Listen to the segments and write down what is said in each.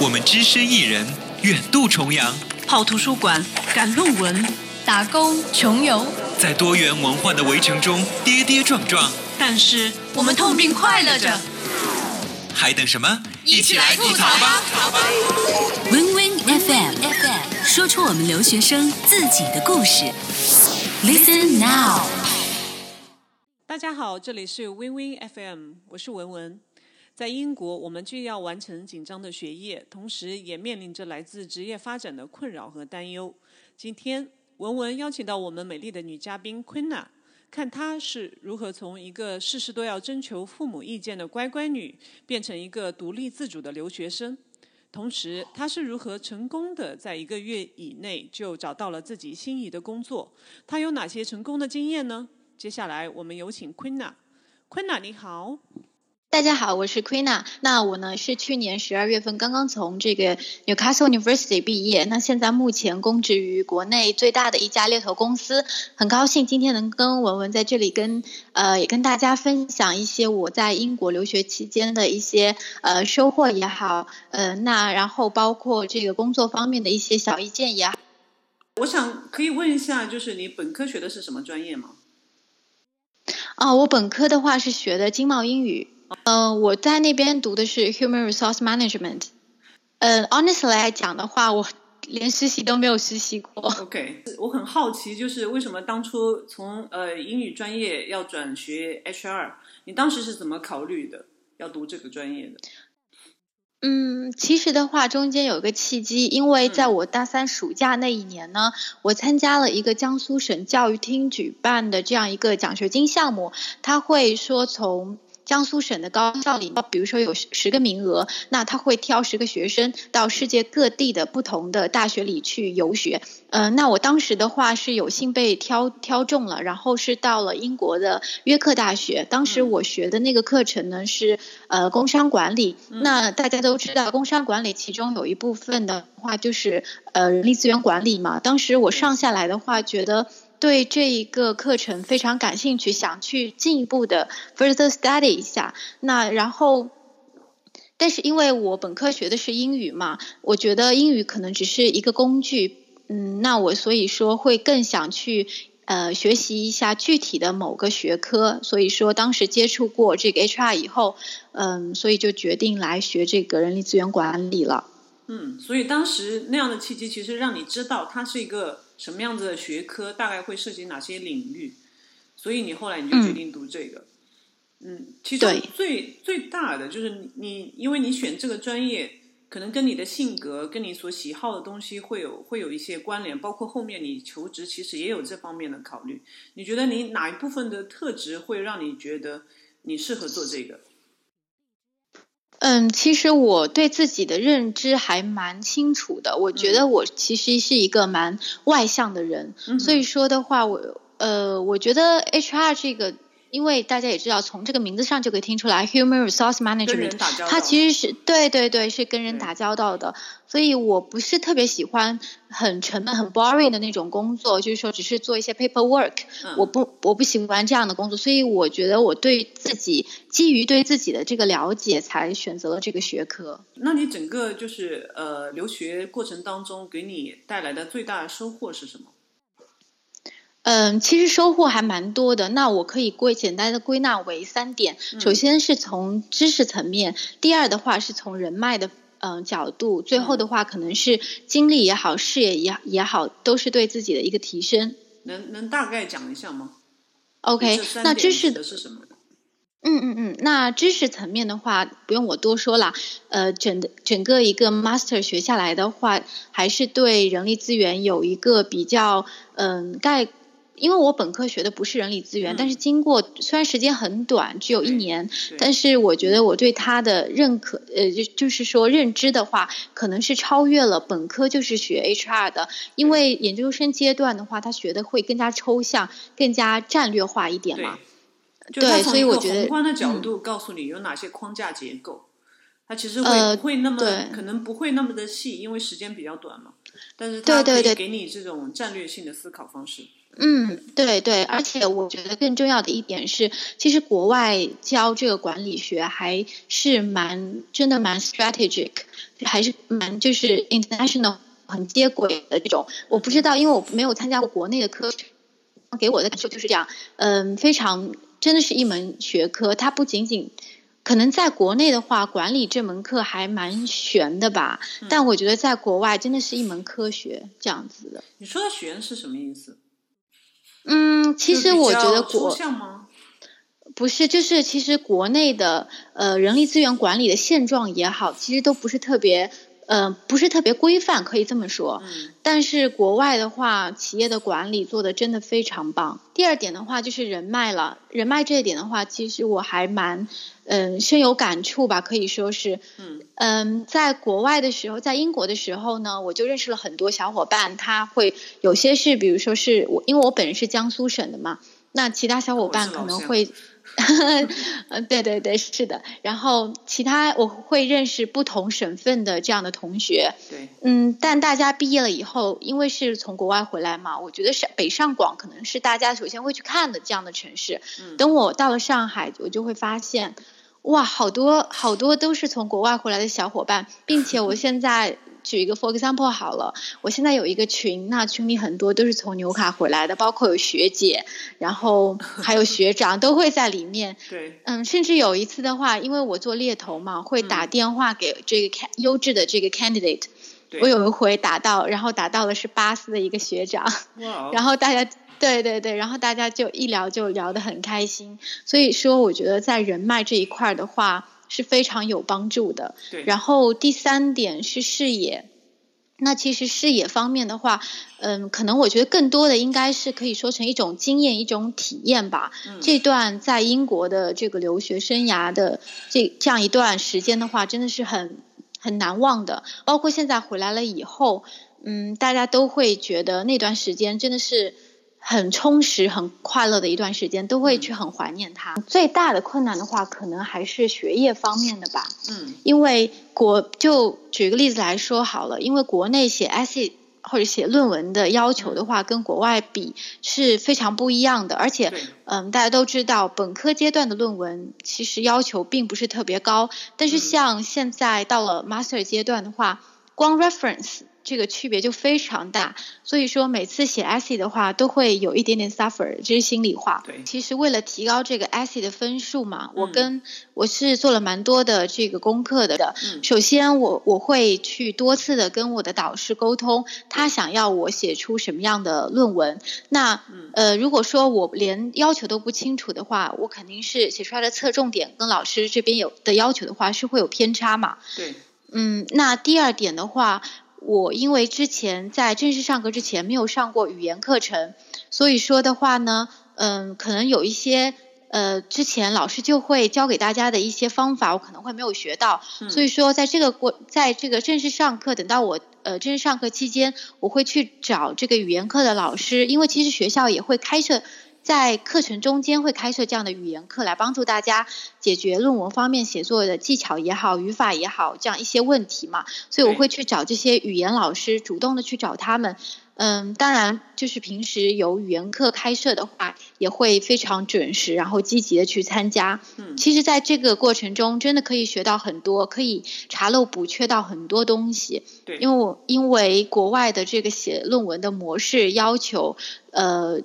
我们只身一人，远渡重洋，泡图书馆，赶论文，打工穷游，在多元文化的围城中跌跌撞撞。但是我们痛并快乐着。还等什么？一起来吐槽吧！Win Win FM FM 说出我们留学生自己的故事。Listen now。大家好，这里是 Win Win FM，我是文文。在英国，我们既要完成紧张的学业，同时也面临着来自职业发展的困扰和担忧。今天，文文邀请到我们美丽的女嘉宾 Queena。看她是如何从一个事事都要征求父母意见的乖乖女，变成一个独立自主的留学生。同时，她是如何成功的在一个月以内就找到了自己心仪的工作？她有哪些成功的经验呢？接下来，我们有请 Queena。Queena，你好。大家好，我是 Queena。那我呢是去年十二月份刚刚从这个 Newcastle University 毕业。那现在目前供职于国内最大的一家猎头公司。很高兴今天能跟文文在这里跟呃也跟大家分享一些我在英国留学期间的一些呃收获也好，呃那然后包括这个工作方面的一些小意见也好。我想可以问一下，就是你本科学的是什么专业吗？啊，我本科的话是学的经贸英语。嗯，我在那边读的是 Human Resource Management。呃，Honestly 来讲的话，我连实习都没有实习过。OK，我很好奇，就是为什么当初从呃英语专业要转学 HR？你当时是怎么考虑的，要读这个专业的？嗯，其实的话，中间有个契机，因为在我大三暑假那一年呢，我参加了一个江苏省教育厅举办的这样一个奖学金项目，他会说从。江苏省的高校里，比如说有十个名额，那他会挑十个学生到世界各地的不同的大学里去游学。嗯，那我当时的话是有幸被挑挑中了，然后是到了英国的约克大学。当时我学的那个课程呢是呃工商管理。那大家都知道，工商管理其中有一部分的话就是呃人力资源管理嘛。当时我上下来的话，觉得。对这一个课程非常感兴趣，想去进一步的 further study 一下。那然后，但是因为我本科学的是英语嘛，我觉得英语可能只是一个工具。嗯，那我所以说会更想去呃学习一下具体的某个学科。所以说当时接触过这个 HR 以后，嗯，所以就决定来学这个人力资源管理了。嗯，所以当时那样的契机，其实让你知道它是一个。什么样子的学科大概会涉及哪些领域？所以你后来你就决定读这个。嗯，其实最最大的就是你你，因为你选这个专业，可能跟你的性格、跟你所喜好的东西会有会有一些关联。包括后面你求职，其实也有这方面的考虑。你觉得你哪一部分的特质会让你觉得你适合做这个？嗯，其实我对自己的认知还蛮清楚的。我觉得我其实是一个蛮外向的人，所以说的话，我呃，我觉得 HR 这个。因为大家也知道，从这个名字上就可以听出来，human resource management，它其实是对对对，是跟人打交道的。所以我不是特别喜欢很沉闷、很 boring 的那种工作，就是说只是做一些 paperwork，我不我不喜欢这样的工作。所以我觉得我对自己基于对自己的这个了解，才选择了这个学科。那你整个就是呃留学过程当中，给你带来的最大收获是什么？嗯，其实收获还蛮多的。那我可以归简单的归纳为三点：首先是从知识层面，第二的话是从人脉的嗯角度，最后的话可能是经历也好，事业也也好，都是对自己的一个提升。能能大概讲一下吗？OK，那知识的是什么？嗯嗯嗯，那知识层面的话，不用我多说了。呃，整的整个一个 master 学下来的话，还是对人力资源有一个比较嗯概。因为我本科学的不是人力资源，但是经过虽然时间很短，只有一年，但是我觉得我对他的认可，呃，就就是说认知的话，可能是超越了本科就是学 HR 的，因为研究生阶段的话，他学的会更加抽象，更加战略化一点嘛。对，所以我觉得宏观的角度告诉你有哪些框架结构，它其实会不会那么可能不会那么的细，因为时间比较短嘛。但是它可以给你这种战略性的思考方式。嗯，对对，而且我觉得更重要的一点是，其实国外教这个管理学还是蛮真的蛮 strategic，还是蛮就是 international 很接轨的这种。我不知道，因为我没有参加过国内的课程，给我的感受就是这样。嗯，非常真的是一门学科，它不仅仅可能在国内的话，管理这门课还蛮悬的吧。但我觉得在国外真的是一门科学这样子的。你说的悬是什么意思？嗯，其实我觉得国？不是，就是其实国内的呃人力资源管理的现状也好，其实都不是特别呃不是特别规范，可以这么说。嗯但是国外的话，企业的管理做的真的非常棒。第二点的话就是人脉了，人脉这一点的话，其实我还蛮嗯深有感触吧，可以说是嗯嗯，在国外的时候，在英国的时候呢，我就认识了很多小伙伴，他会有些是，比如说是我，因为我本人是江苏省的嘛，那其他小伙伴可能会。嗯，对对对，是的。然后其他我会认识不同省份的这样的同学，对，嗯，但大家毕业了以后，因为是从国外回来嘛，我觉得上北上广可能是大家首先会去看的这样的城市。嗯等我到了上海，我就会发现，哇，好多好多都是从国外回来的小伙伴，并且我现在举一个 for example 好了，我现在有一个群，那群里很多都是从纽卡回来的，包括有学姐，然后还有学长都会在里面。对，嗯，甚至有一次的话，因为我做猎头嘛，会打嗯电话给这个优质的这个 candidate。对我有一回打到，然后打到的是巴斯的一个学长，然后大家对对对，然后大家就一聊就聊得很开心。所以说，我觉得在人脉这一块的话是非常有帮助的。对，然后第三点是视野。那其实视野方面的话，嗯，可能我觉得更多的应该是可以说成一种经验、一种体验吧。嗯这段在英国的这个留学生涯的这这样一段时间的话，真的是很很难忘的。包括现在回来了以后，嗯，大家都会觉得那段时间真的是很充实、很快乐的一段时间，都会去很怀念它。最大的困难的话，可能还是学业方面的吧。嗯因为国就举个例子来说好了，因为国内写 essay 或者写论文的要求的话，跟国外比是非常不一样的。而且，嗯，大家都知道，本科阶段的论文其实要求并不是特别高，但是嗯。像现在到了 master 阶段的话，光 reference 这个区别就非常大。所以说，每次写 essay 的话，都会有一点点 suffer，这是心里话。对其实为了提高这个 essay 的分数嘛，我嗯跟我是做了蛮多的这个功课的。嗯首先我，我会去多次的跟我的导师沟通，他想要我写出什么样的论文。那嗯呃，如果说我连要求都不清楚的话，我肯定是写出来的侧重点跟老师这边有的要求的话是会有偏差嘛。对，嗯，那第二点的话，我因为之前在正式上课之前没有上过语言课程，所以说的话呢，嗯，可能有一些呃之前老师就会教给大家的一些方法，我可能会没有学到，嗯所以说在这个过在这个正式上课，等到我呃正式上课期间，我会去找这个语言课的老师，因为其实学校也会开设。在课程中间会开设这样的语言课，来帮助大家解决论文方面写作的技巧也好、语法也好这样一些问题嘛。所以我会去找这些语言老师，主动的去找他们。嗯，当然就是平时有语言课开设的话，也会非常准时，然后积极的去参加。嗯其实，在这个过程中，真的可以学到很多，可以查漏补缺到很多东西。对，因为我因为国外的这个写论文的模式要求，呃，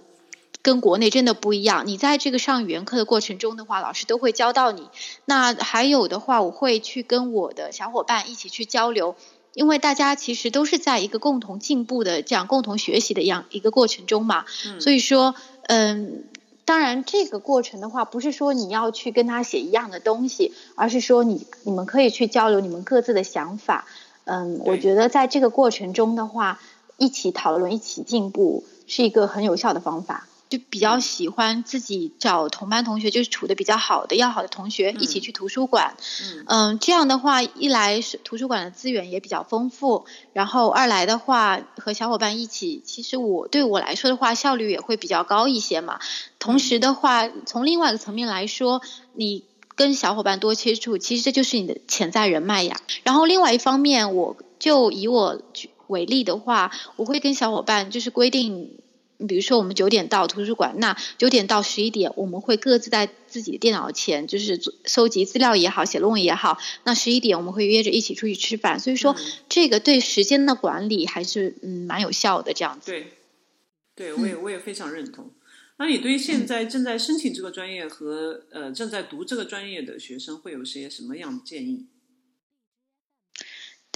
跟国内真的不一样。你在这个上语言课的过程中的话，老师都会教到你。那还有的话，我会去跟我的小伙伴一起去交流，因为大家其实都是在一个共同进步的这样共同学习的样一个过程中嘛。嗯所以说，嗯。当然，这个过程的话，不是说你要去跟他写一样的东西，而是说你你们可以去交流你们各自的想法。嗯，我觉得在这个过程中的话，一起讨论、一起进步是一个很有效的方法。就比较喜欢自己找同班同学，就是处的比较好的、要好的同学一起去图书馆。嗯嗯，这样的话，一来是图书馆的资源也比较丰富，然后二来的话，和小伙伴一起，其实我对我来说的话，效率也会比较高一些嘛。同时的话，从另外一个层面来说，你跟小伙伴多接触，其实这就是你的潜在人脉呀。然后另外一方面，我就以我为例的话，我会跟小伙伴就是规定。比如说我们九点到图书馆，那九点到十一点我们会各自在自己的电脑前，就是收集资料也好，写论文也好。那十一点我们会约着一起出去吃饭，所以说这个对时间的管理还是嗯蛮有效的这样子。对，对我也我也非常认同。那你对现在正在申请这个专业和呃正在读这个专业的学生会有些什么样的建议？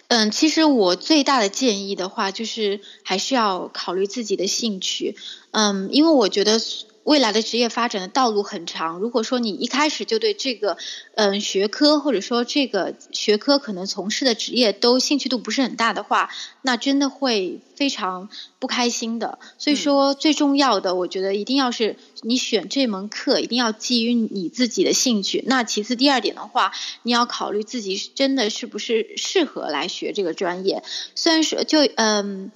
嗯，其实我最大的建议的话，就是还是要考虑自己的兴趣。嗯，因为我觉得。未来的职业发展的道路很长。如果说你一开始就对这个，嗯，学科或者说这个学科可能从事的职业都兴趣度不是很大的话，那真的会非常不开心的。所以说，最重要的，我觉得一定要是你选这门课，一定要基于你自己的兴趣。那其次，第二点的话，你要考虑自己真的是不是适合来学这个专业。虽然说，就嗯。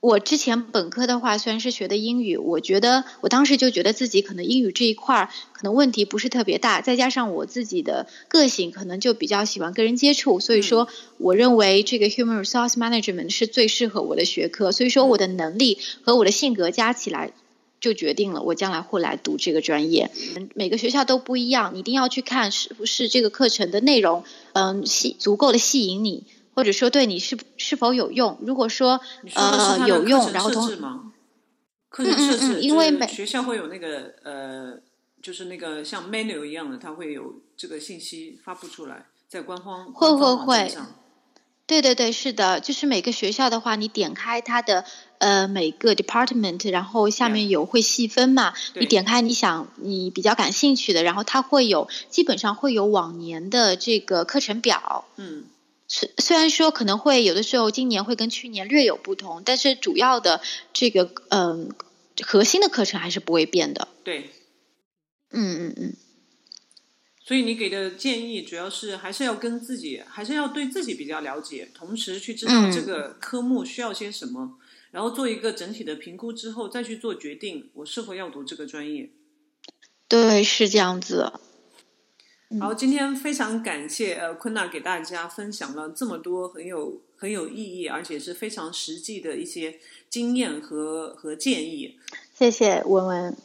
我之前本科的话，虽然是学的英语，我觉得我当时就觉得自己可能英语这一块儿可能问题不是特别大，再加上我自己的个性可能就比较喜欢跟人接触，所以说我认为这个 Human Resource Management 是最适合我的学科，所以说我的能力和我的性格加起来就决定了我将来会来读这个专业。每个学校都不一样，你一定要去看是不是这个课程的内容，嗯，吸足够的吸引你。或者说对你是是否有用？如果说呃有用，然后同课程设置，因为每学校会有那个呃，就是那个像 menu 一样的，它会有这个信息发布出来，在官方会会会，对对对，是的，就是每个学校的话，你点开它的呃每个 department，然后下面有会细分嘛，你点开你想你比较感兴趣的，然后它会有基本上会有往年的这个课程表，嗯。虽虽然说可能会有的时候今年会跟去年略有不同，但是主要的这个嗯核心的课程还是不会变的。对，嗯嗯嗯。所以你给的建议主要是还是要跟自己，还是要对自己比较了解，同时去知道这个科目需要些什么，然后做一个整体的评估之后再去做决定，我是否要读这个专业。对，是这样子。好，今天非常感谢呃昆娜给大家分享了这么多很有很有意义，而且是非常实际的一些经验和和建议。谢谢文文。